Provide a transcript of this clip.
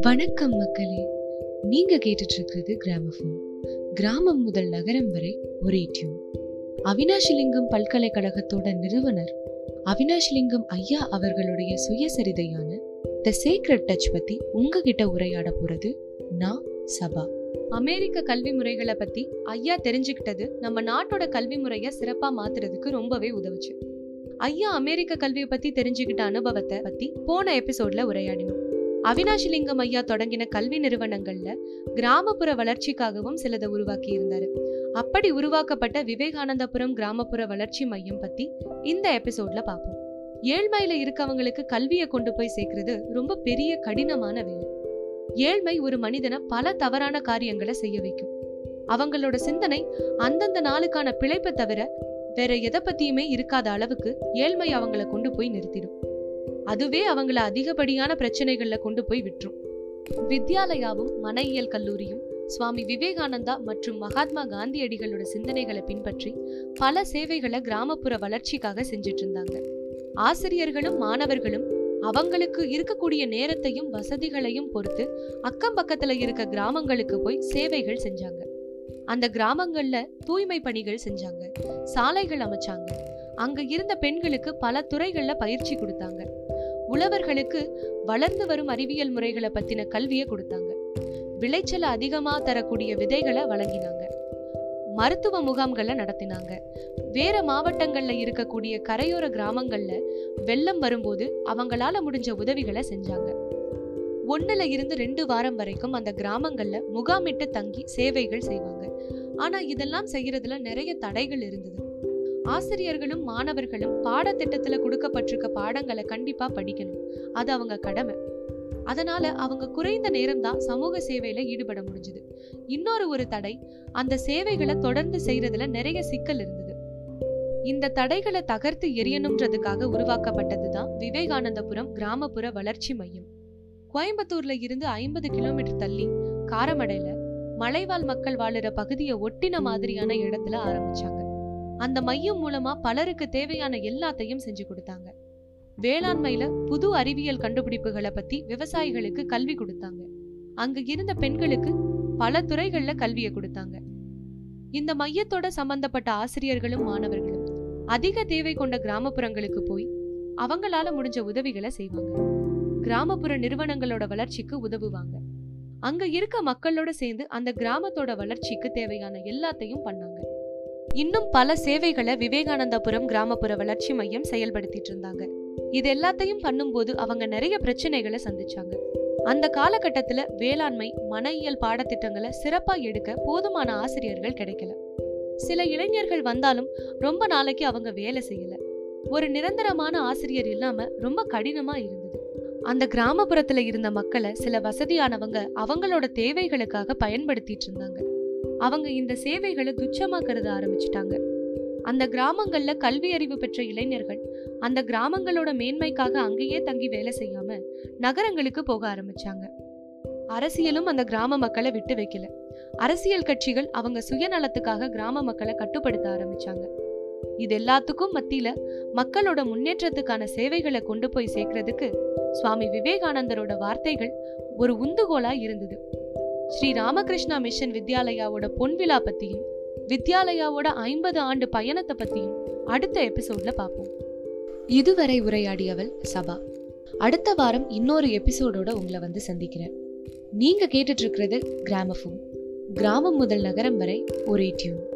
வணக்கம் மக்களே. நீங்க கேட்டுட்டு இருக்கிறது கிராமபோன் கிராமம் முதல் நகரம் வரை ஒரே டியூன் அவினாஷிலிங்கம் பல்கலைக்கழகத்தோட நிறுவனர் அவினாஷிலிங்கம் ஐயா அவர்களுடைய சுயசரிதையான த சீக்ரெட் டச் பத்தி உங்ககிட்ட உரையாட போறது நான் சபா. அமெரிக்க கல்வி முறைகளை பத்தி ஐயா தெரிஞ்சுக்கிட்டது நம்ம நாட்டோட கல்வி முறைய சிறப்பா மாத்துறதுக்கு ரொம்பவே உதவுச்சு. ஐயா அமெரிக்க கல்வியை பத்தி தெரிஞ்சுக்கிட்ட அனுபவத்தை பத்தி போன எபிசோட்ல உரையாடினோம். அவினாஷிலிங்கம் ஐயா தொடங்கின கல்வி நிறுவனங்கள்ல கிராமப்புற வளர்ச்சிக்காகவும் சிலதை உருவாக்கி இருந்தாரு. அப்படி உருவாக்கப்பட்ட விவேகானந்தபுரம் கிராமப்புற வளர்ச்சி மையம் பத்தி இந்த எபிசோட்ல பார்ப்போம். ஏழ்மையில இருக்கவங்களுக்கு கல்வியை கொண்டு போய் சேர்க்கறது ரொம்ப பெரிய கடினமான வேலை. ஏழ்மை ஒரு மனிதனை பல தவறான காரியங்களை செய்ய வைக்கும். அவங்களோட சிந்தனை அந்தந்த நாளுக்கான பிழைப்பை தவிர வேற எதை பத்தியுமே இருக்காத அளவுக்கு ஏழ்மை அவங்கள கொண்டு போய் நிறுத்திடும். அதுவே அவங்கள அதிகப்படியான பிரச்சனைகள்ல கொண்டு போய் விட்டுரும். வித்யாலயாவும் மனையியல் கல்லூரியும் சுவாமி விவேகானந்தா மற்றும் மகாத்மா காந்தியடிகளோட சிந்தனைகளை பின்பற்றி பல சேவைகளை கிராமப்புற வளர்ச்சிக்காக செஞ்சுட்டு இருந்தாங்க. ஆசிரியர்களும் மாணவர்களும் அவங்களுக்கு இருக்கக்கூடிய நேரத்தையும் வசதிகளையும் பொறுத்து அக்கம் பக்கத்துல இருக்க கிராமங்களுக்கு போய் சேவைகள் செஞ்சாங்க. அந்த கிராமங்கள்ல தூய்மை பணிகள் செஞ்சாங்க சாலைகள் அமைச்சாங்க. அங்க இருந்த பெண்களுக்கு பல துறைகள்ல பயிற்சி கொடுத்தாங்க. உழவர்களுக்கு வளர்ந்து வரும் அறிவியல் முறைகளை பத்தின கல்வியை கொடுத்தாங்க. விளைச்சலை அதிகமா தரக்கூடிய விதைகளை வழங்கினாங்க. மருத்துவ முகாம்களை நடத்தினாங்க. வேற மாவட்டங்கள்ல இருக்கக்கூடிய கரையோர கிராமங்கள்ல வெள்ளம் வரும்போது அவங்களால முடிஞ்ச உதவிகளை செஞ்சாங்க. ஒன்னுல இருந்து ரெண்டு வாரம் வரைக்கும் அந்த கிராமங்கள்ல முகாமிட்டு தங்கி சேவைகள் செய்வாங்க. ஆனா இதெல்லாம் செய்யறதுல நிறைய தடைகள் இருந்தது. ஆசிரியர்களும் மாணவர்களும் பாடத்திட்டத்துல கொடுக்கப்பட்டிருக்க பாடங்களை கண்டிப்பா படிக்கணும். அது அவங்க கடமை. அதனால அவங்க குறைந்த நேரம் தான் சமூக சேவையில ஈடுபட முடிஞ்சது. இன்னொரு ஒரு தடை அந்த சேவைகளை தொடர்ந்து செய்யறதுல நிறைய சிக்கல் இருந்தது. இந்த தடைகளை தகர்த்து எரியணும்ன்றதுக்காக உருவாக்கப்பட்டதுதான் விவேகானந்தபுரம் கிராமப்புற வளர்ச்சி மையம். கோயம்புத்தூர்ல இருந்து ஐம்பது கிலோமீட்டர் தள்ளி காரமடையில மலைவாழ் மக்கள் வாழுற பகுதியை ஒட்டின மாதிரியான இடத்துல ஆரம்பிச்சாங்க. அந்த மையம் மூலமா பலருக்கு தேவையான எல்லாத்தையும் செஞ்சு கொடுத்தாங்க. வேளாண்மையில புது அறிவியல் கண்டுபிடிப்புகளை பத்தி விவசாயிகளுக்கு கல்வி கொடுத்தாங்க. அங்க இருந்த பெண்களுக்கு பல துறைகள்ல கல்வியை கொடுத்தாங்க. இந்த மையத்தோட சம்பந்தப்பட்ட ஆசிரியர்களும் மாணவர்களும் அதிக தேவை கொண்ட கிராமப்புறங்களுக்கு போய் அவங்களால முடிஞ்ச உதவிகளை செய்வாங்க. கிராமப்புற நிறுவனங்களோட வளர்ச்சிக்கு உதவுவாங்க. அங்க இருக்க மக்களோட சேர்ந்து அந்த கிராமத்தோட வளர்ச்சிக்கு தேவையான எல்லாத்தையும் பண்ணாங்க. இன்னும் பல சேவைகளை விவேகானந்தபுரம் கிராமப்புற வளர்ச்சி மையம் செயல்படுத்திட்டு இருந்தாங்க. இது எல்லாத்தையும் பண்ணும்போது அவங்க நிறைய பிரச்சனைகளை சந்திச்சாங்க. அந்த காலகட்டத்துல வேளாண்மை மனையியல் பாடத்திட்டங்களை சிறப்பா எடுக்க போதுமான ஆசிரியர்கள் கிடைக்கல. சில இளைஞர்கள் வந்தாலும் ரொம்ப நாளைக்கு அவங்க வேலை செய்யல. ஒரு நிரந்தரமான ஆசிரியர் இல்லாம ரொம்ப கடினமா இருந்தது. அந்த கிராமப்புறத்துல இருந்த மக்களை சில வசதியானவங்க அவங்களோட தேவைகளுக்காக பயன்படுத்திட்டு இருந்தாங்க. அவங்க இந்த சேவைகளை துச்சமா கருத ஆரம்பிச்சிட்டாங்க. அந்த கிராமங்கள்ல கல்வி அறிவு பெற்ற இளைஞர்கள் அந்த கிராமங்களோட மேன்மைக்காக அங்கேயே தங்கி வேலை செய்யாம நகரங்களுக்கு போக ஆரம்பிச்சாங்க. அரசியலும் அந்த கிராம மக்களை விட்டு வைக்கல. அரசியல் கட்சிகள் அவங்க சுயநலத்துக்காக கிராம மக்களை கட்டுப்படுத்த ஆரம்பிச்சாங்க. இது எல்லாத்துக்கும் மத்தியில மக்களோட முன்னேற்றத்துக்கான சேவைகளை கொண்டு போய் சேர்க்கறதுக்கு சுவாமி விவேகானந்தரோட வார்த்தைகள் ஒரு உந்துகோலா இருந்தது. ஸ்ரீ ராமகிருஷ்ணா மிஷன் வித்யாலயாவோட பொன்விழா பத்தியும் வித்யாலயாவோட ஐம்பது ஆண்டு பயணத்தை பத்தியும் அடுத்த எபிசோட்ல பார்ப்போம் இதுவரை உரையாடியவள் சபா. அடுத்த வாரம் இன்னொரு எபிசோடோட உங்களை வந்து சந்திக்கிறேன். நீங்க கேட்டுட்டு இருக்கிறது கிராமஃபோன். கிராமம் முதல் நகரம் வரை ஒரே டியூன்.